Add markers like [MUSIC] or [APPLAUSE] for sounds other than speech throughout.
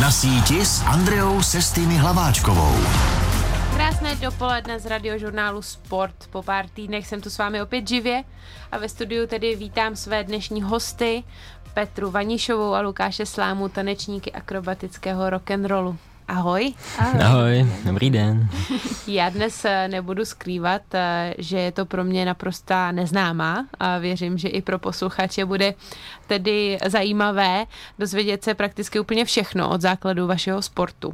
Na síti s Andreou Sestými Hlaváčkovou. Krásné dopoledne z radiožurnálu Sport. Po pár týdnech jsem tu s vámi opět živě a ve studiu tedy vítám své dnešní hosty Petru Vanišovou a Lukáše Slámu, tanečníky akrobatického rock'n'rollu. Ahoj. Ahoj. Ahoj, dobrý den. Já dnes eh, nebudu skrývat, eh, že je to pro mě naprostá neznámá a věřím, že i pro posluchače bude tedy zajímavé dozvědět se prakticky úplně všechno od základu vašeho sportu.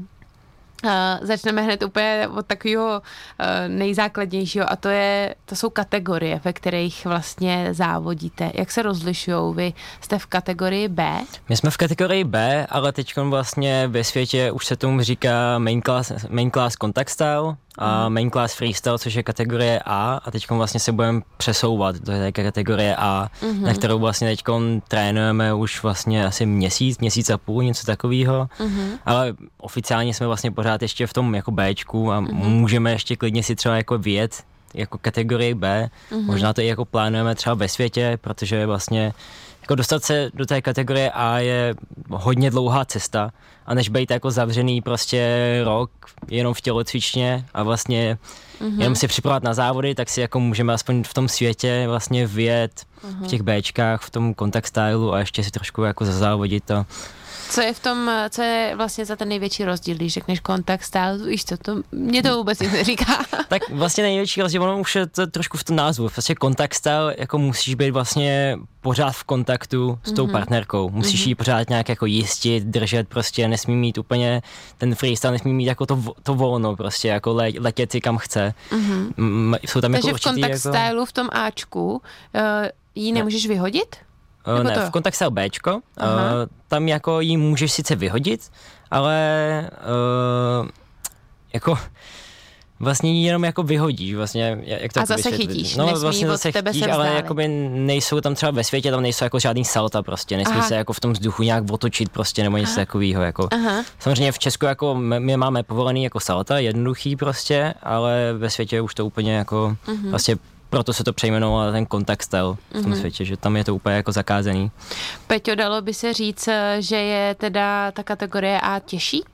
Uh, začneme hned úplně od takového uh, nejzákladnějšího a to, je, to jsou kategorie, ve kterých vlastně závodíte. Jak se rozlišují? Vy jste v kategorii B? My jsme v kategorii B, ale teď vlastně ve světě už se tomu říká main class, main class contact style a mhm. main class freestyle, což je kategorie A a teď vlastně se budeme přesouvat do té kategorie A, mm-hmm. na kterou vlastně teď trénujeme už vlastně asi měsíc, měsíc a půl, něco takového, mm-hmm. ale oficiálně jsme vlastně pořád ještě v tom jako Bčku a mm-hmm. můžeme ještě klidně si třeba jako vyjet jako kategorii B, mm-hmm. možná to i jako plánujeme třeba ve světě, protože vlastně jako dostat se do té kategorie A je hodně dlouhá cesta a než být jako zavřený prostě rok jenom v tělocvičně a vlastně mm-hmm. jenom si připravovat na závody, tak si jako můžeme aspoň v tom světě vlastně vyjet mm-hmm. v mhm. těch Bčkách, v tom kontakt stylu a ještě si trošku jako zazávodit to. Co je v tom, co je vlastně za ten největší rozdíl, když řekneš kontakt style, víš co, to, mě to vůbec nic neříká. [LAUGHS] tak vlastně největší rozdíl, ono už je to trošku v tom názvu, vlastně kontakt style, jako musíš být vlastně pořád v kontaktu s tou mm-hmm. partnerkou, musíš mm-hmm. ji pořád nějak jako jistit, držet, prostě nesmí mít úplně, ten freestyle nesmí mít jako to, to volno, prostě jako le, letět si kam chce. Mm-hmm. Jsou tam Takže jako v kontakt jako... stylu v tom Ačku uh, ji nemůžeš vyhodit? Uh, ne, to? v kontakt se Bčko, uh, tam jako jí můžeš sice vyhodit, ale uh, jako vlastně jenom jako vyhodíš, vlastně, jak to A jako zase vysvětlit. chytíš, no, vlastně zase tebe chytíš, ale jakoby nejsou tam třeba ve světě, tam nejsou jako žádný salta prostě, nesmí Aha. se jako v tom vzduchu nějak otočit prostě, nebo něco takového, jako. Aha. Samozřejmě v Česku jako my máme povolený jako salta, jednoduchý prostě, ale ve světě už to úplně jako uh-huh. vlastně proto se to přejmenovalo ten kontakt style v tom mm-hmm. světě, že tam je to úplně jako zakázaný. Peťo, dalo by se říct, že je teda ta kategorie A těžší?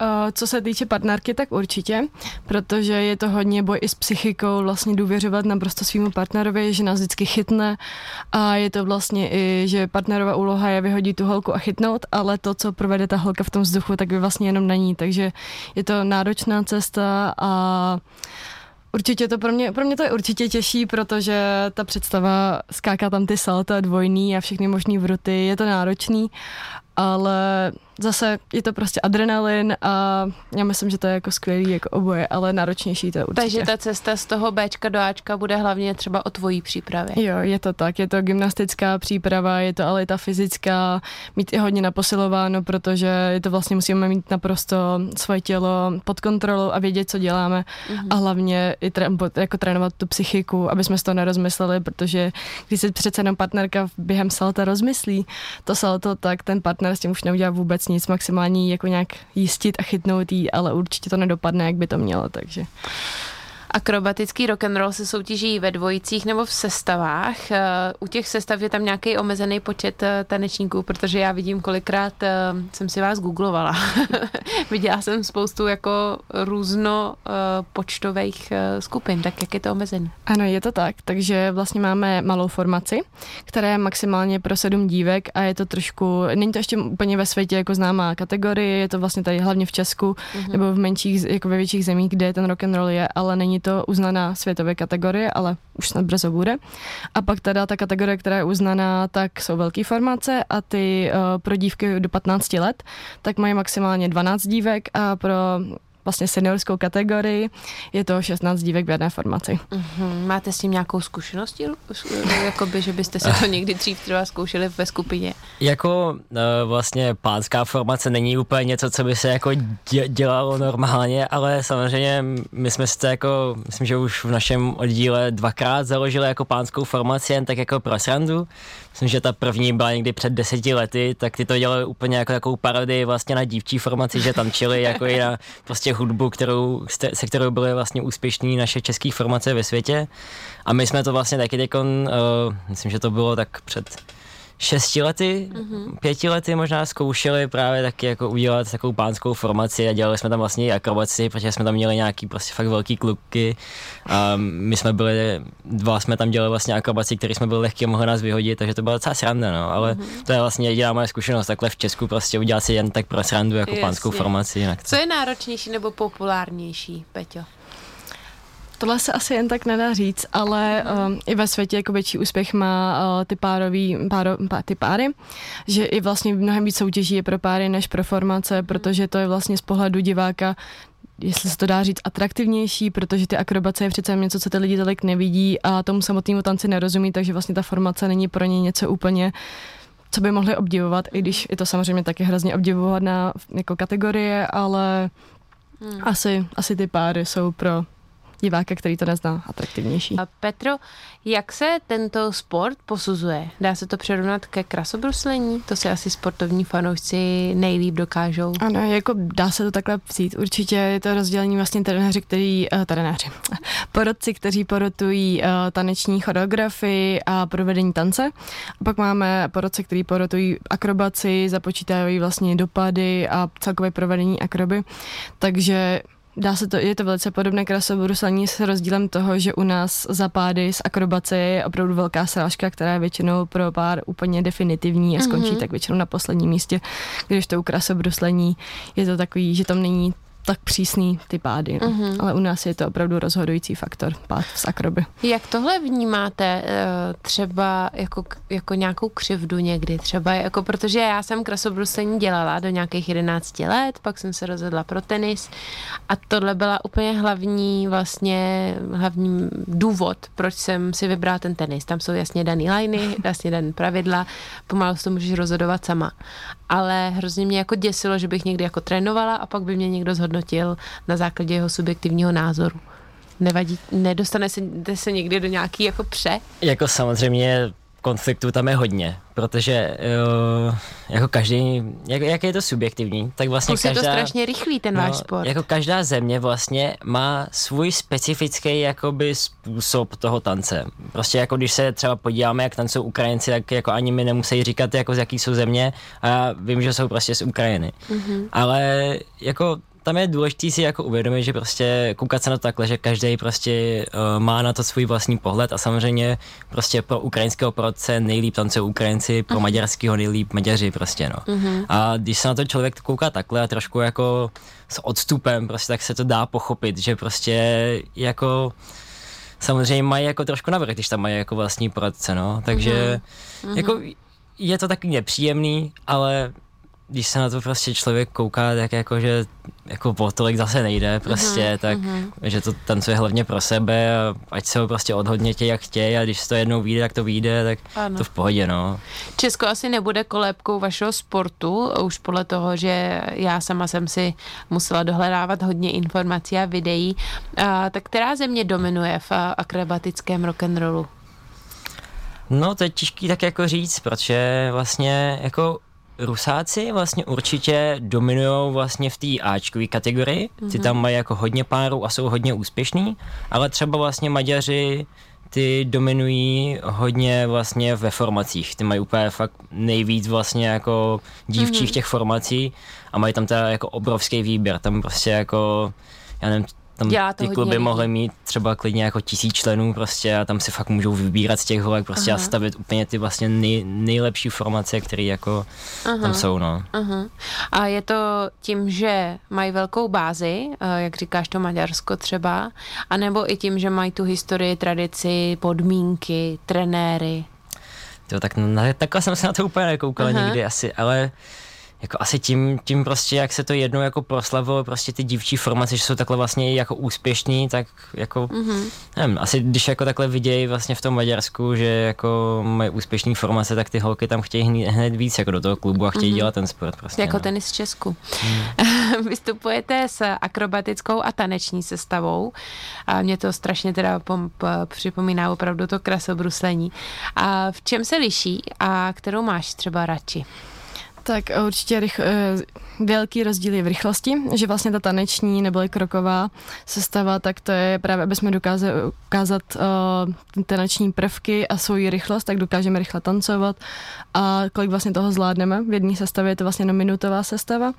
Uh, co se týče partnerky, tak určitě, protože je to hodně boj i s psychikou, vlastně důvěřovat naprosto svýmu partnerovi, že nás vždycky chytne a je to vlastně i, že partnerová úloha je vyhodit tu holku a chytnout, ale to, co provede ta holka v tom vzduchu, tak je vlastně jenom na ní, takže je to náročná cesta a Určitě to pro mě, pro mě to je určitě těžší, protože ta představa skáká tam ty salta dvojný a všechny možný vruty, je to náročný, ale zase je to prostě adrenalin a já myslím, že to je jako skvělý jako oboje, ale náročnější to je určitě. Takže ta cesta z toho Bčka do Ačka bude hlavně třeba o tvojí přípravě. Jo, je to tak, je to gymnastická příprava, je to ale i ta fyzická, mít i hodně naposilováno, protože je to vlastně musíme mít naprosto svoje tělo pod kontrolou a vědět, co děláme mm-hmm. a hlavně i tré, jako trénovat tu psychiku, aby jsme z toho nerozmysleli, protože když se přece jenom partnerka během salta rozmyslí to salto, tak ten partner s tím už neudělá vůbec nic maximální jako nějak jistit a chytnout jí, ale určitě to nedopadne, jak by to mělo, takže. Akrobatický rock and roll se soutěží ve dvojicích nebo v sestavách. Eh, u těch sestav je tam nějaký omezený počet eh, tanečníků, protože já vidím, kolikrát eh, jsem si vás googlovala. [LAUGHS] Viděla jsem spoustu jako různo počtových skupin, tak jak je to omezený? Ano, je to tak, takže vlastně máme malou formaci, která je maximálně pro sedm dívek a je to trošku, není to ještě úplně ve světě jako známá kategorie, je to vlastně tady hlavně v Česku mm-hmm. nebo v menších, jako ve větších zemích, kde ten rock and roll je, ale není to uznaná světové kategorie, ale už snad brzo bude. A pak teda ta kategorie, která je uznaná, tak jsou velké formace a ty uh, pro dívky do 15 let, tak mají maximálně 12 dívek a pro vlastně seniorskou kategorii. Je to 16 dívek v jedné formaci. Mm-hmm. Máte s tím nějakou zkušenost? Jakoby, že byste se to [LAUGHS] někdy dřív třeba zkoušeli ve skupině? Jako uh, vlastně pánská formace není úplně něco, co by se jako dělalo normálně, ale samozřejmě my jsme si to jako, myslím, že už v našem oddíle dvakrát založili jako pánskou formaci, jen tak jako pro srandu. Myslím, že ta první byla někdy před deseti lety, tak ty to dělali úplně jako takovou parodii vlastně na dívčí formaci, že tančili jako i na prostě hudbu, kterou, se kterou byly vlastně úspěšní naše české formace ve světě. A my jsme to vlastně taky teď, uh, myslím, že to bylo tak před šesti lety, mm-hmm. pěti lety možná zkoušeli právě taky jako udělat takovou pánskou formaci a dělali jsme tam vlastně i akrobaci, protože jsme tam měli nějaký prostě fakt velký kluky a my jsme byli, dva jsme tam dělali vlastně akrobaci, které jsme byli lehký a mohli nás vyhodit, takže to byla docela sranda, no, ale mm-hmm. to je vlastně jediná moje zkušenost takhle v Česku prostě udělat si jen tak pro srandu jako Jasně. pánskou formaci. Jinak Co je náročnější nebo populárnější, Peťo? Tohle se asi jen tak nedá říct, ale um, i ve světě jako větší úspěch má uh, ty párový, páro, pá, ty páry, že i vlastně mnohem víc soutěží je pro páry než pro formace, protože to je vlastně z pohledu diváka jestli se to dá říct, atraktivnější, protože ty akrobace je přece něco, co ty lidi tolik nevidí a tomu samotnému tanci nerozumí, takže vlastně ta formace není pro ně něco úplně co by mohli obdivovat, i když je to samozřejmě taky hrozně obdivovaná jako kategorie, ale hmm. asi, asi ty páry jsou pro diváka, který to nezná, atraktivnější. A Petro, jak se tento sport posuzuje? Dá se to přirovnat ke krasobruslení? To se asi sportovní fanoušci nejlíp dokážou. Ano, jako dá se to takhle vzít. Určitě je to rozdělení vlastně trenéři, který, uh, trenéři, [LAUGHS] porodci, kteří porotují uh, taneční choreografii a provedení tance. A pak máme porodce, kteří porotují akrobaci, započítávají vlastně dopady a celkové provedení akroby. Takže Dá se to, je to velice podobné krasobruslení s rozdílem toho, že u nás za pády z akrobace je opravdu velká srážka, která je většinou pro pár úplně definitivní a skončí mm-hmm. tak většinou na posledním místě, když to u krasobruslení je to takový, že tam není tak přísný ty pády. No. Mm-hmm. Ale u nás je to opravdu rozhodující faktor, pád z akroby. Jak tohle vnímáte eh, třeba jako, jako nějakou křivdu někdy? Třeba jako, protože já jsem krasobruslení dělala do nějakých 11 let, pak jsem se rozhodla pro tenis a tohle byla úplně hlavní vlastně hlavní důvod, proč jsem si vybrala ten tenis. Tam jsou jasně daný liny, jasně daný pravidla, pomalu se to můžeš rozhodovat sama. Ale hrozně mě jako děsilo, že bych někdy jako trénovala a pak by mě někdo zhodnotil na základě jeho subjektivního názoru. Nevadí, nedostane se, se někdy do nějaký jako pře? Jako samozřejmě konfliktu tam je hodně, protože uh, jako každý, jak, jak je to subjektivní, tak vlastně Plus každá... je to strašně rychlý ten no, váš sport. Jako každá země vlastně má svůj specifický jakoby způsob toho tance. Prostě jako když se třeba podíváme, jak tancují Ukrajinci, tak jako ani mi nemusí říkat, jako z jaký jsou země a já vím, že jsou prostě z Ukrajiny. Mm-hmm. Ale jako tam je důležité si jako uvědomit, že prostě koukat se na to takhle, že každý prostě uh, má na to svůj vlastní pohled a samozřejmě prostě pro ukrajinského porodce nejlíp tancují Ukrajinci, pro uh-huh. maďarského nejlíp Maďaři prostě no. Uh-huh. A když se na to člověk kouká takhle a trošku jako s odstupem prostě, tak se to dá pochopit, že prostě jako samozřejmě mají jako trošku navrh, když tam mají jako vlastní poradce, no. Takže uh-huh. jako je to taky nepříjemný, ale když se na to prostě člověk kouká, tak jako, že jako po tolik zase nejde prostě, uh-huh, tak uh-huh. že to tancuje hlavně pro sebe a ať se ho prostě odhodnětě jak chtějí a když to jednou vyjde, tak to vyjde, tak ano. to v pohodě, no. Česko asi nebude kolébkou vašeho sportu, už podle toho, že já sama jsem si musela dohledávat hodně informací a videí, a, tak která země dominuje v akrobatickém rock'n'rollu? No, to je těžký tak jako říct, protože vlastně jako Rusáci vlastně určitě dominují vlastně v té Ačkové kategorii, mm-hmm. ty mhm. tam mají jako hodně párů a jsou hodně úspěšní, ale třeba vlastně Maďaři ty dominují hodně vlastně ve formacích, ty mají úplně fakt nejvíc vlastně jako dívčích mm-hmm. těch formací a mají tam teda jako obrovský výběr, tam prostě jako já nevím, tam Dělá to ty kluby lidí. mohly mít třeba klidně jako tisíc členů prostě a tam si fakt můžou vybírat z těch holek prostě Aha. a stavit úplně ty vlastně nej, nejlepší formace, které jako Aha. tam jsou, no. Aha. A je to tím, že mají velkou bázi, eh, jak říkáš to Maďarsko třeba, anebo i tím, že mají tu historii, tradici, podmínky, trenéry? To, tak, takhle jsem se na to úplně nekoukal Aha. nikdy asi, ale jako asi tím, tím prostě, jak se to jednou jako proslavilo, prostě ty dívčí formace, že jsou takhle vlastně jako úspěšní, tak jako, mm-hmm. nevím, asi když jako takhle vidějí vlastně v tom Maďarsku, že jako mají úspěšný formace, tak ty holky tam chtějí hned, hned víc jako do toho klubu a chtějí mm-hmm. dělat ten sport prostě. Jako no. tenis v Česku. Mm. [LAUGHS] Vystupujete s akrobatickou a taneční sestavou a mě to strašně teda pom, p, připomíná opravdu to krasobruslení. A v čem se liší a kterou máš třeba radši? Tak určitě rych, eh, velký rozdíl je v rychlosti, že vlastně ta taneční nebo kroková sestava, tak to je právě, aby jsme dokázali ukázat uh, taneční prvky a svoji rychlost, tak dokážeme rychle tancovat a kolik vlastně toho zvládneme. V jedné sestavě je to vlastně jenom minutová sestava,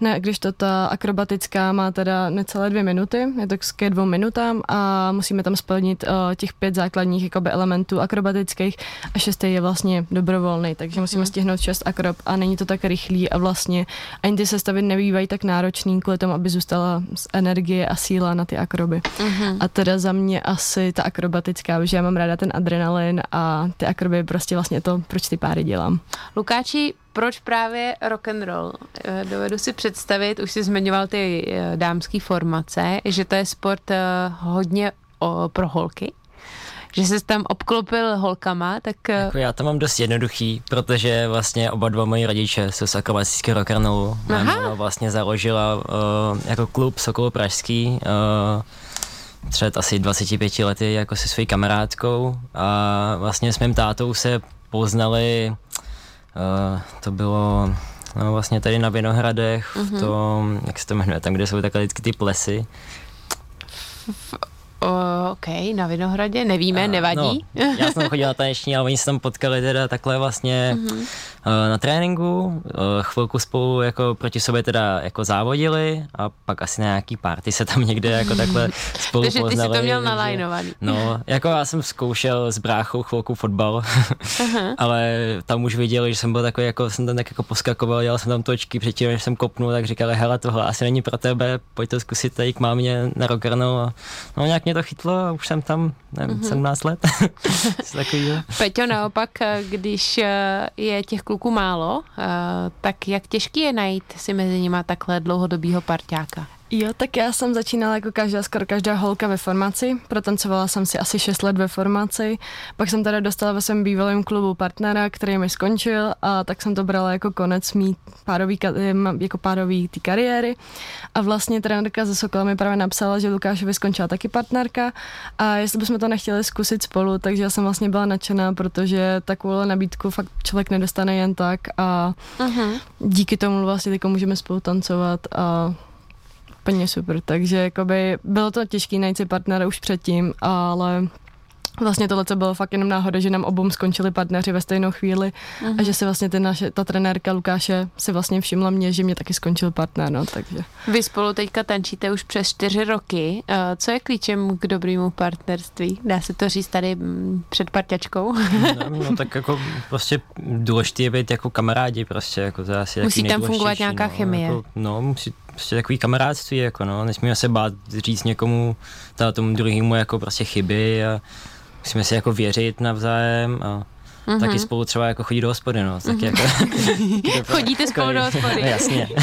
ne, když to ta akrobatická má teda necelé dvě minuty, je to ke dvou minutám a musíme tam splnit uh, těch pět základních jakoby, elementů akrobatických a šestý je vlastně dobrovolný, takže musíme mhm. stihnout šest akrob a není to tak rychlý a vlastně ani ty sestavy nebývají tak náročný kvůli tomu, aby zůstala energie a síla na ty akroby. Uh-huh. A teda za mě asi ta akrobatická, protože já mám ráda ten adrenalin a ty akroby prostě vlastně to, proč ty páry dělám. Lukáči, proč právě rock and roll? Eh, dovedu si představit, už jsi zmiňoval ty eh, dámské formace, že to je sport eh, hodně pro holky že se tam obklopil holkama, tak... Eh, jako já to mám dost jednoduchý, protože vlastně oba dva moji rodiče jsou z akrobatického rock'n'rollu. Moje vlastně založila uh, jako klub Sokol Pražský uh, před asi 25 lety jako se svojí kamarádkou a vlastně s mým tátou se poznali, uh, to bylo no, vlastně tady na Vinohradech, mm-hmm. v mhm. tom, jak se to jmenuje, tam, kde jsou takhle vždycky ty plesy. V OK, na Vinohradě, nevíme, a, nevadí. No, já jsem chodil na taneční, ale oni se tam potkali teda takhle vlastně mm-hmm. na tréninku, eh, chvilku spolu jako proti sobě teda jako závodili a pak asi na nějaký party se tam někde jako takhle [LAUGHS] spolu Takže poznali. ty jsi to měl nalajnovaný. No, jako já jsem zkoušel s bráchou chvilku fotbal, [LAUGHS] uh-huh. ale tam už viděli, že jsem byl takový, jako jsem tam tak jako poskakoval, dělal jsem tam točky předtím, než jsem kopnul, tak říkali, hele, tohle asi není pro tebe, pojď to zkusit tady k mámě na Rockernal a no nějak mě to chytlo a už jsem tam, nevím, mm-hmm. 17 let. [LAUGHS] Peťo, naopak, když eh, je těch kluků málo, eh, tak jak těžký je najít si mezi nimi takhle dlouhodobýho parťáka? Jo, tak já jsem začínala jako každá, skoro každá holka ve formaci. Protancovala jsem si asi 6 let ve formaci. Pak jsem teda dostala ve svém bývalém klubu partnera, který mi skončil a tak jsem to brala jako konec mý párový, jako párový ty kariéry. A vlastně trenérka ze Sokola mi právě napsala, že Lukášovi skončila taky partnerka a jestli bychom to nechtěli zkusit spolu, takže já jsem vlastně byla nadšená, protože takovou nabídku fakt člověk nedostane jen tak a uh-huh. díky tomu vlastně teď můžeme spolu tancovat a úplně super, takže jakoby bylo to těžké najít si partnera už předtím, ale Vlastně tohle bylo fakt jenom náhoda, že nám obou skončili partneři ve stejnou chvíli uh-huh. a mhm. že se vlastně ty naše, ta trenérka Lukáše si vlastně všimla mě, že mě taky skončil partner, no, takže. Vy spolu teďka tančíte už přes čtyři roky. Eh, co je klíčem k dobrému partnerství? Dá se to říct tady mm, před parťačkou? no, no, tak jako prostě důležité je být jako kamarádi prostě, jako to asi Musí tam fungovat nějaká no, chemie. Jako, no, musí prostě takový kamarádství, jako no, nesmíme se bát říct někomu, tomu druhému jako prostě chyby a musíme si jako věřit navzájem a Mm-hmm. taky spolu třeba jako chodí do hospody, no. Tak mm-hmm. jako, [LAUGHS] Chodíte spolu do hospody. No, jasně. [LAUGHS]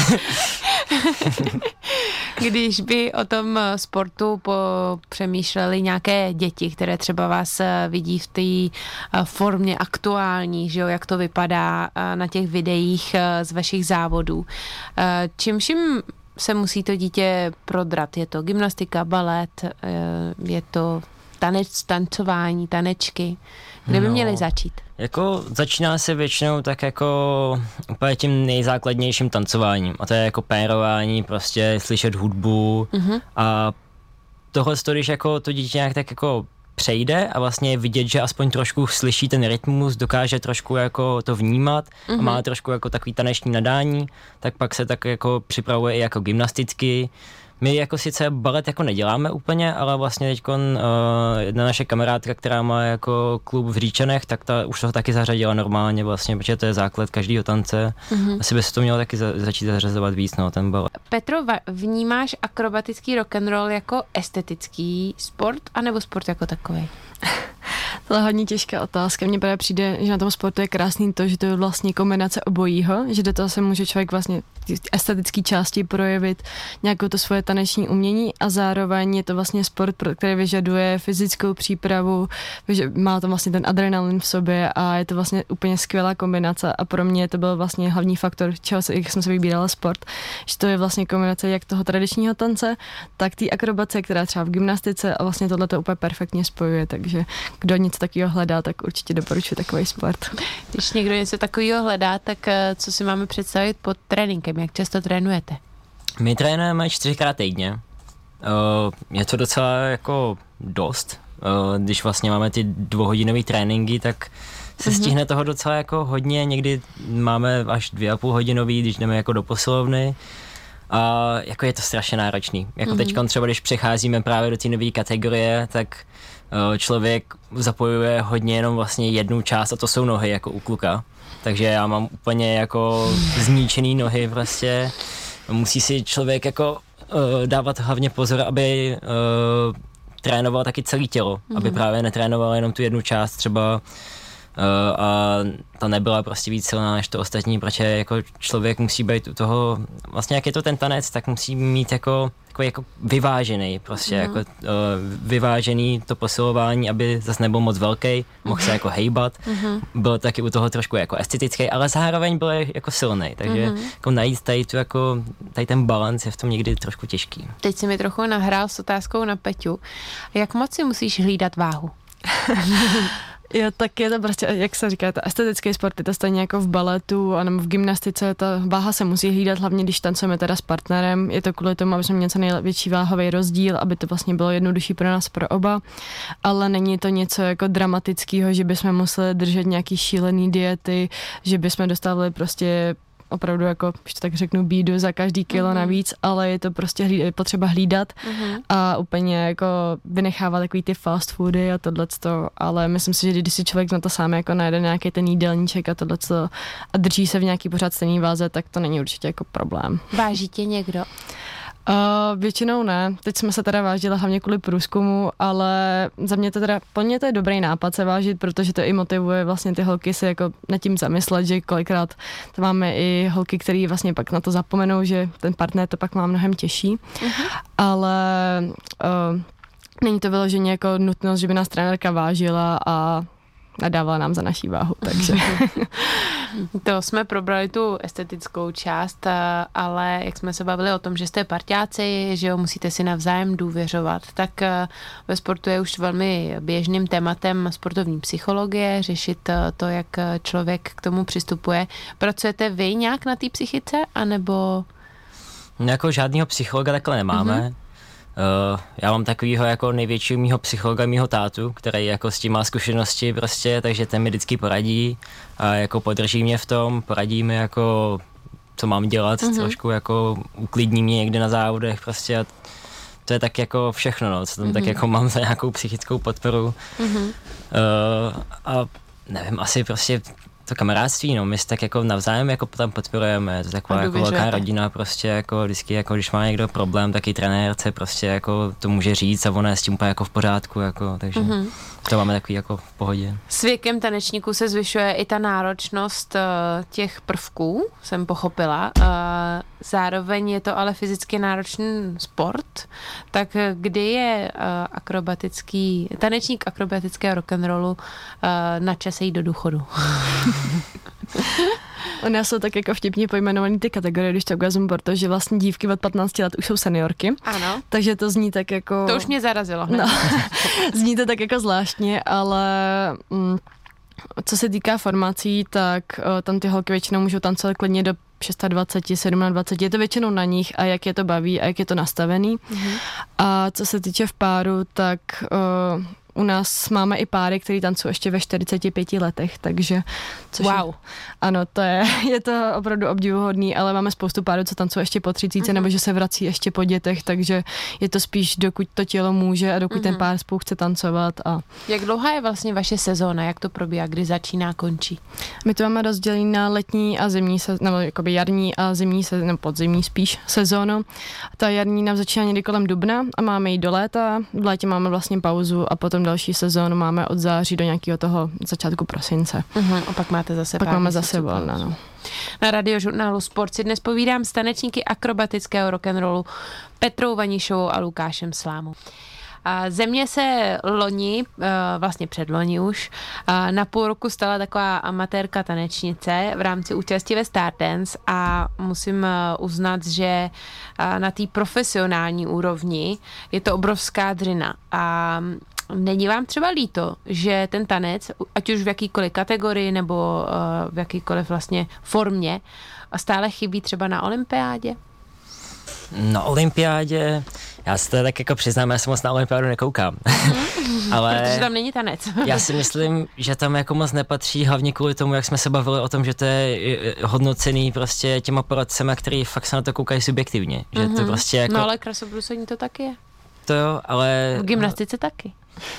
Když by o tom sportu po, přemýšleli nějaké děti, které třeba vás eh, vidí v té eh, formě aktuální, že jo, jak to vypadá eh, na těch videích z vašich závodů, čím vším se musí to dítě prodrat? Je to gymnastika, balet, je to tanec, tancování, tanečky? Kde by no, měli začít? Jako začíná se většinou tak jako úplně tím nejzákladnějším tancováním. A to je jako pérování, prostě slyšet hudbu uh-huh. a tohle, když jako to dítě nějak tak jako přejde a vlastně vidět, že aspoň trošku slyší ten rytmus, dokáže trošku jako to vnímat uh-huh. a mhm. má trošku jako takový taneční nadání, tak pak se tak jako připravuje i jako gymnasticky, my jako sice balet jako neděláme úplně, ale vlastně teď uh, jedna naše kamarádka, která má jako klub v Říčanech, tak ta už to taky zařadila normálně vlastně, protože to je základ každého tance. Mm-hmm. Asi by se to mělo taky za, začít zařazovat víc, no, ten balet. Petro, vnímáš akrobatický rock and roll jako estetický sport, anebo sport jako takový? [LAUGHS] To je hodně těžká otázka. Mně právě přijde, že na tom sportu je krásný to, že to je vlastně kombinace obojího, že do toho se může člověk vlastně estetické části projevit nějakou to svoje taneční umění a zároveň je to vlastně sport, který vyžaduje fyzickou přípravu, má to vlastně ten adrenalin v sobě a je to vlastně úplně skvělá kombinace a pro mě to byl vlastně hlavní faktor, čeho se, jak jsem se vybírala sport, že to je vlastně kombinace jak toho tradičního tance, tak té akrobace, která třeba v gymnastice a vlastně tohle to úplně perfektně spojuje, takže kdo něco takového hledá, tak určitě doporučuji takový sport. Když někdo něco takového hledá, tak eh, co si máme představit pod tréninkem, jak často trénujete? My trénujeme čtyřikrát týdně. Eh, je to docela jako dost. Eh, když vlastně máme ty dvouhodinové tréninky, tak se mm-hmm. stihne toho docela jako hodně, někdy máme až dvě a půl hodinový, když jdeme jako do posilovny. A jako je to strašně náročný. Jako mm-hmm. teď třeba, když přecházíme právě do té nové kategorie, tak uh, člověk zapojuje hodně jenom vlastně jednu část a to jsou nohy jako u kluka. Takže já mám úplně jako zničený nohy prostě. Musí si člověk jako uh, dávat hlavně pozor, aby uh, trénoval taky celé tělo, mm-hmm. aby právě netrénoval jenom tu jednu část, třeba Uh, a ta nebyla prostě víc silná než to ostatní, protože jako člověk musí být u toho, vlastně jak je to ten tanec, tak musí mít jako takový jako vyvážený, prostě mm. jako uh, vyvážený to posilování, aby zase nebyl moc velký, mohl se jako hejbat, mm. byl taky u toho trošku jako estetický, ale zároveň byl jako silný, takže mm. jako najít tady, tu jako, tady ten balans je v tom někdy trošku těžký. Teď si mi trochu nahrál s otázkou na Peťu. Jak moc si musíš hlídat váhu? [LAUGHS] Jo, tak je to prostě, jak se říká, to estetický sport, je to stejně jako v baletu nebo v gymnastice, ta váha se musí hlídat, hlavně když tancujeme teda s partnerem. Je to kvůli tomu, aby jsme měli co největší váhový rozdíl, aby to vlastně bylo jednodušší pro nás, pro oba, ale není to něco jako dramatického, že bychom museli držet nějaký šílený diety, že bychom dostávali prostě opravdu jako, když to tak řeknu, bídu za každý kilo mm-hmm. navíc, ale je to prostě hlíd, je potřeba hlídat mm-hmm. a úplně jako vynechávat takový ty fast foody a tohleto, ale myslím si, že když si člověk na to sám jako najde nějaký ten jídelníček a tohleto a drží se v nějaký pořád stejný váze, tak to není určitě jako problém. Váží tě někdo? Uh, většinou ne. Teď jsme se teda vážili hlavně kvůli průzkumu, ale za mě to teda, po mě to je dobrý nápad se vážit, protože to i motivuje vlastně ty holky se jako nad tím zamyslet, že kolikrát to máme i holky, které vlastně pak na to zapomenou, že ten partner to pak má mnohem těžší. Uh-huh. Ale uh, není to vyloženě jako nutnost, že by nás trenérka vážila a a dávala nám za naší váhu, takže. [LAUGHS] to jsme probrali tu estetickou část, eh, ale jak jsme se bavili o tom, že jste parťáci, že jo, musíte si navzájem důvěřovat, tak eh, ve sportu je už velmi běžným tématem sportovní psychologie, řešit eh, to, jak člověk k tomu přistupuje. Pracujete vy nějak na té psychice, anebo... No, jako žádného psychologa takhle nemáme. Mm-hmm. Uh, já mám takovýho jako největšího mýho psychologa, mýho tátu, který jako s tím má zkušenosti prostě, takže ten mi vždycky poradí a jako podrží mě v tom, poradí mi jako co mám dělat, mm-hmm. trošku jako uklidní mě někde na závodech prostě a to je tak jako všechno, no, co tam mm-hmm. tak mhm. jako mám za nějakou psychickou podporu. Mm-hmm. Uh, a nevím, asi prostě to kamarádství, no, my se tak jako navzájem jako tam podporujeme, to je taková jako velká rodina prostě, jako vždycky, jako když má někdo problém, taky trenérce prostě jako to může říct a ona je s tím úplně jako v pořádku, jako, takže mm-hmm. To máme takový jako v pohodě. S věkem tanečníků se zvyšuje i ta náročnost uh, těch prvků, jsem pochopila. Uh, zároveň je to ale fyzicky náročný sport, tak kdy je uh, akrobatický, tanečník akrobatického rock'n'rollu uh, na čase jít do důchodu? [LAUGHS] Ona jsou tak jako vtipně pojmenovaný ty kategorie, když to ukazím, protože vlastně dívky od 15 let už jsou seniorky. Ano. Takže to zní tak jako... To už mě zarazilo. Hned. No, [LAUGHS] zní to tak jako zvláštně, ale... Mm, co se týká formací, tak uh, tam ty holky většinou můžou tancovat klidně do 26, 27, je to většinou na nich a jak je to baví a jak je to nastavený. Mm-hmm. A co se týče v páru, tak uh, u nás máme i páry, který tancují ještě ve 45 letech, takže... Což wow. Je, ano, to je, [LAUGHS] je to opravdu obdivuhodný, ale máme spoustu párů, co tancují ještě po 30, uh-huh. nebo že se vrací ještě po dětech, takže je to spíš, dokud to tělo může a dokud uh-huh. ten mhm. pár spolu chce tancovat. A... Jak dlouhá je vlastně vaše sezóna, jak to probíhá, kdy začíná, končí? My to máme rozdělené na letní a zimní, se, nebo jakoby jarní a zimní, se, nebo podzimní spíš sezónu. Ta jarní nám začíná někdy kolem dubna a máme ji do léta, v létě máme vlastně pauzu a potom další sezónu máme od září do nějakého toho začátku prosince. Uh-huh, a pak máte zase Pak máme zase volna, no. Na radiožurnálu Sport si dnes povídám s tanečníky akrobatického rock'n'rollu Petrou Vanišovou a Lukášem Slámou. Země se loni, eh, vlastně loni už, eh, na půl roku stala taková amatérka tanečnice v rámci účasti ve Stardance a musím eh, uznat, že na té profesionální úrovni je to obrovská dřina a Není vám třeba líto, že ten tanec, ať už v jakýkoliv kategorii nebo v jakýkoliv vlastně formě, stále chybí třeba na olympiádě? Na olympiádě, já se to tak jako přiznám, já se moc na olympiádu nekoukám. [LAUGHS] Ale Protože tam není tanec. [LAUGHS] já si myslím, že tam jako moc nepatří, hlavně kvůli tomu, jak jsme se bavili o tom, že to je hodnocený prostě těma poradcemi, který fakt se na to koukají subjektivně. Že mm-hmm. to mhm. prostě jako... No ale krasobruslení to taky je. To jo, ale... V gymnastice taky.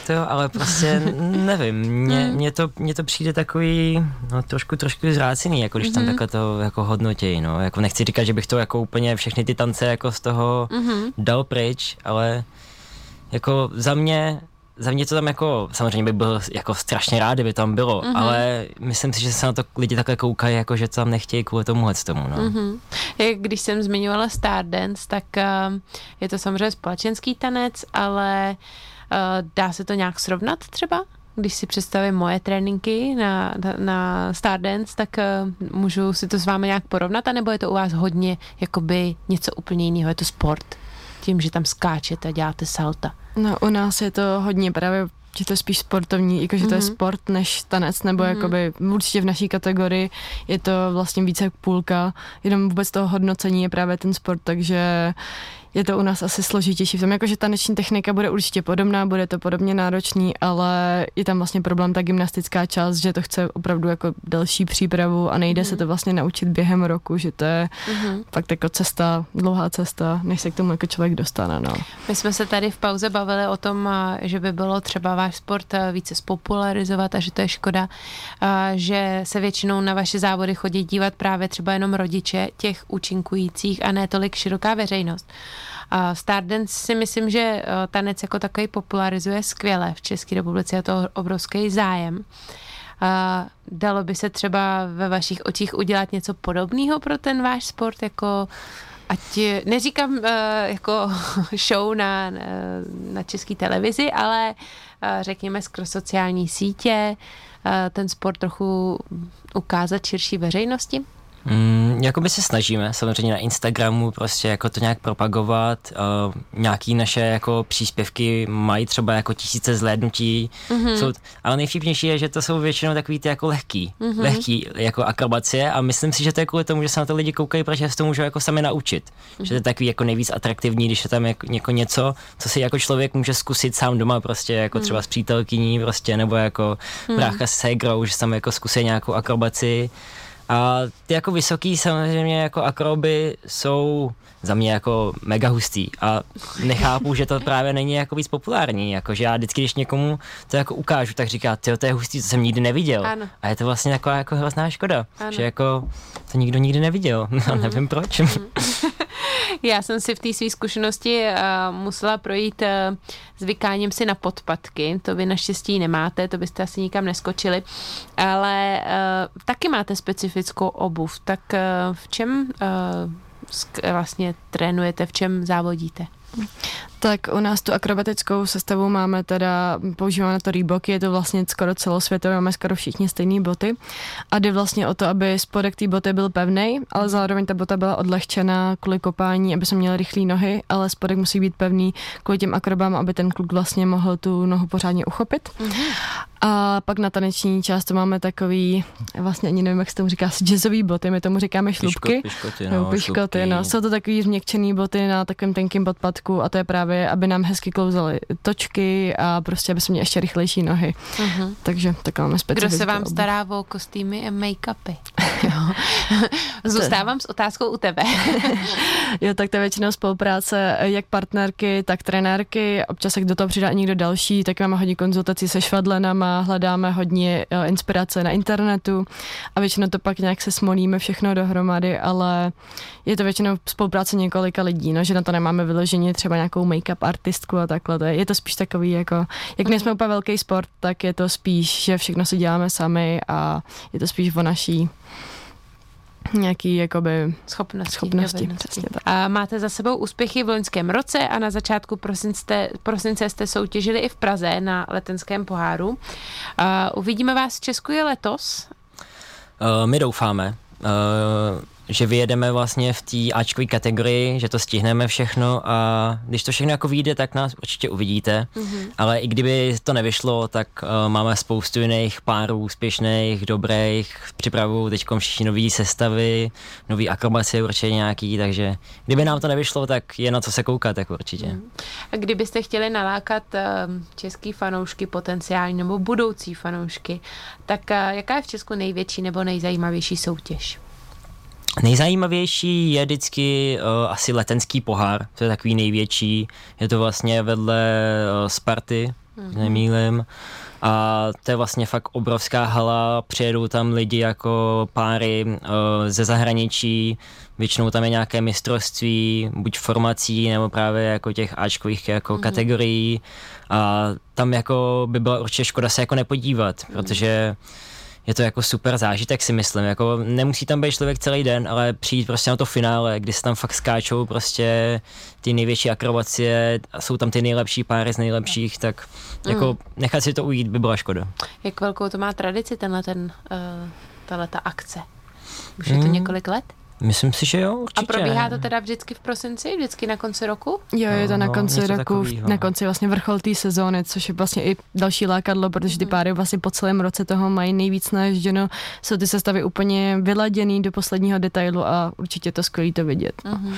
To jo, ale prostě nevím, mně, mně, to, mně to přijde takový, no trošku, trošku zrácený, jako když mm-hmm. tam mhm. takhle to jako hodnotějí, no, jako nechci říkat, že bych to jako úplně všechny ty tance jako z toho mm-hmm. dal pryč, ale jako za mě za mě to tam jako, samozřejmě bych byl jako strašně rád, kdyby tam bylo, mm-hmm. ale myslím si, že se na to lidi takhle koukají, jako že to tam nechtějí kvůli tomuhle tomu, no. Mm-hmm. Když jsem zmiňovala Stardance, tak uh, je to samozřejmě společenský tanec, ale uh, dá se to nějak srovnat třeba? Když si představím moje tréninky na, na, na Stardance, tak uh, můžu si to s vámi nějak porovnat, anebo je to u vás hodně jakoby něco úplně jiného, je to sport? Tím, že tam skáčete, děláte salta. No u nás je to hodně právě že to je spíš sportovní, jako že to mm-hmm. je sport než tanec, nebo mm-hmm. jakoby určitě v naší kategorii je to vlastně více jak půlka, jenom vůbec toho hodnocení je právě ten sport, takže je to u nás asi složitější v tom, jakože taneční technika bude určitě podobná, bude to podobně náročný, ale je tam vlastně problém ta gymnastická část, že to chce opravdu jako delší přípravu a nejde mm. se to vlastně naučit během roku, že to je mm. fakt jako cesta, dlouhá cesta, než se k tomu jako člověk dostane. No. My jsme se tady v pauze bavili o tom, že by bylo třeba váš sport více spopularizovat a že to je škoda, že se většinou na vaše závody chodí dívat právě třeba jenom rodiče těch účinkujících a ne tolik široká veřejnost. Stardance si myslím, že eh, tanec jako takový popularizuje skvěle. V České republice je to obrovský zájem. Dalo by se třeba ve vašich očích udělat něco podobného pro ten váš sport, jako ať, neříkám uh, jako [LAUGHS] show na, na české televizi, ale uh, řekněme skoro sociální sítě, uh, ten sport trochu ukázat širší veřejnosti? Mm, jakoby se snažíme samozřejmě na Instagramu prostě jako to nějak propagovat. Uh, nějaký naše jako příspěvky mají třeba jako tisíce zhlédnutí. Mm-hmm. Jsou, ale nejvtipnější je, že to jsou většinou takový ty jako lehký, mm-hmm. lehký jako akrobacie a myslím si, že to je kvůli tomu, že se na to lidi koukají, protože se to můžou jako sami naučit. Mm-hmm. Že to je takový jako nejvíc atraktivní, když je tam jako, jako něco, co si jako člověk může zkusit sám doma prostě jako mm-hmm. třeba s přítelkyní prostě nebo jako mm-hmm. brácha s ségrou, že tam jako zkusí nějakou akrobaci. A ty jako vysoký samozřejmě jako akroby jsou za mě jako mega hustý a nechápu, že to právě není jako víc populární, jakože já vždycky, když někomu to jako ukážu, tak říká, ty to je hustý, to jsem nikdy neviděl. Ano. A je to vlastně taková jako hrozná škoda, ano. že jako to nikdo nikdy neviděl, [LAUGHS] mm. nevím proč. [LAUGHS] Já jsem si v té své zkušenosti uh, musela projít uh, zvykáním si na podpatky. To vy naštěstí nemáte, to byste asi nikam neskočili. Ale uh, taky máte specifickou obuv. Tak uh, v čem uh, vlastně trénujete, v čem závodíte? Tak u nás tu akrobatickou sestavu máme teda, používáme to Reebok, je to vlastně skoro celosvětové, máme skoro všichni stejné boty a jde vlastně o to, aby spodek té boty byl pevný, ale zároveň ta bota byla odlehčená kvůli kopání, aby jsme měli rychlé nohy, ale spodek musí být pevný kvůli těm akrobám, aby ten kluk vlastně mohl tu nohu pořádně uchopit. Mm-hmm. A pak na taneční část to máme takový, vlastně ani nevím, jak se tomu říká, jazzový boty, my tomu říkáme šlubky. Piško, piškoty, no, piškoty, no. Jsou to takový změkčený boty na takovém tenkým podpadku a to je právě, aby nám hezky klouzaly točky a prostě, aby jsme měli ještě rychlejší nohy. Uh-huh. Takže tak máme Kdo se vám stará o kostýmy a make-upy? [LAUGHS] Zůstávám s otázkou u tebe. [LAUGHS] jo, tak to je většinou spolupráce jak partnerky, tak trenérky. Občas se do toho přidá někdo další, tak máme hodně konzultací se švadlenama, hledáme hodně eh, inspirace na internetu a většinou to pak nějak se smolíme všechno dohromady, ale je to většinou spolupráce několika lidí, no, že na to nemáme vyloženě třeba nějakou make-up artistku a takhle. To je, je to spíš takový jako, jak my jsme úplně velký sport, tak je to spíš, že všechno si děláme sami a je to spíš o naší nějaký jakoby schopnosti. schopnosti přesně tak. A máte za sebou úspěchy v loňském roce a na začátku prosince, prosince jste soutěžili i v Praze na letenském poháru. A uvidíme vás v Česku i letos? Uh, my doufáme. Uh, že vyjedeme vlastně v té Ačkové kategorii, že to stihneme všechno a když to všechno jako vyjde, tak nás určitě uvidíte, mm-hmm. ale i kdyby to nevyšlo, tak uh, máme spoustu jiných párů úspěšných, dobrých, připravují teď všichni nové sestavy, nové akrobacie určitě nějaký, takže kdyby nám to nevyšlo, tak je na co se koukat, tak určitě. Mm. A kdybyste chtěli nalákat uh, český fanoušky potenciální nebo budoucí fanoušky, tak uh, jaká je v Česku největší nebo nejzajímavější soutěž? Nejzajímavější je vždycky uh, asi letenský pohár, to je takový největší, je to vlastně vedle uh, Sparty, mm-hmm. nemýlim. A to je vlastně fakt obrovská hala, přijedou tam lidi jako páry uh, ze zahraničí, většinou tam je nějaké mistrovství, buď formací, nebo právě jako těch Ačkových jako mm-hmm. kategorií. A tam jako by byla určitě škoda se jako nepodívat, mm-hmm. protože je to jako super zážitek si myslím, jako nemusí tam být člověk celý den, ale přijít prostě na to finále, kdy se tam fakt skáčou prostě ty největší akrobacie a jsou tam ty nejlepší páry z nejlepších, tak jako mm. nechat si to ujít by byla škoda. Jak velkou to má tradici tenhle ten, uh, tahle ta akce? Už je to mm. několik let? Myslím si, že jo, určitě. A probíhá to teda vždycky v prosinci, vždycky na konci roku? Jo, je to na no, konci roku, takovýho. na konci vlastně vrchol té sezóny, což je vlastně i další lákadlo, protože ty mhm. páry vlastně po celém roce toho mají nejvíc naježděno. Jsou ty sestavy úplně vyladěný do posledního detailu a určitě to skvělý to vidět. No. Uh-huh.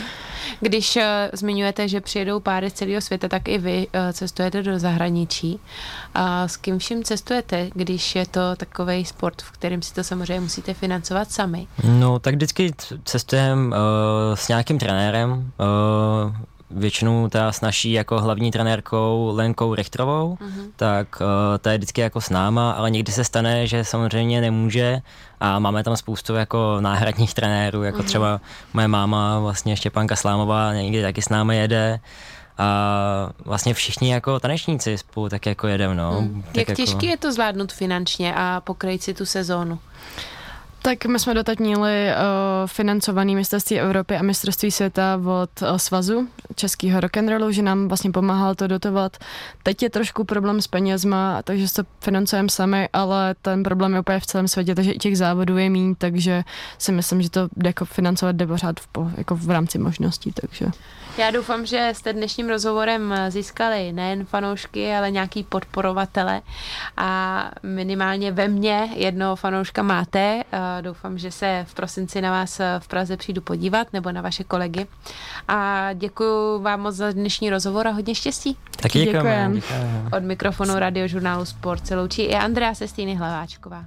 Když uh, zmiňujete, že přijedou páry z celého světa, tak i vy uh, cestujete do zahraničí. A s kým vším cestujete, když je to takový sport, v kterém si to samozřejmě musíte financovat sami? No, tak vždycky cestujeme uh, s nějakým trenérem, uh, většinou ta s naší jako hlavní trenérkou Lenkou Richtrovou, uh-huh. tak uh, ta je vždycky jako s náma, ale někdy se stane, že samozřejmě nemůže a máme tam spoustu jako náhradních trenérů, jako uh-huh. třeba moje máma, vlastně Štěpánka Slámová, někdy taky s námi jede a vlastně všichni jako tanečníci spolu tak jako jedeme, no. Hmm. Jak jako... těžký je to zvládnout finančně a pokrýt si tu sezónu? Tak my jsme doteď měli uh, financovaný mistrovství Evropy a mistrovství světa od uh, Svazu českého rock'n'rollu, že nám vlastně pomáhal to dotovat. Teď je trošku problém s penězma, takže to financujeme sami, ale ten problém je úplně v celém světě, takže i těch závodů je méně, takže si myslím, že to jako financovat jde pořád v, jako v rámci možností, takže... Já doufám, že jste dnešním rozhovorem získali nejen fanoušky, ale nějaký podporovatele a minimálně ve mně jednoho fanouška máte. Doufám, že se v prosinci na vás v Praze přijdu podívat nebo na vaše kolegy. A děkuji vám moc za dnešní rozhovor a hodně štěstí. Taky děkujeme. Od mikrofonu radiožurnálu Sport se loučí i Andrea Sestýny Hlaváčková.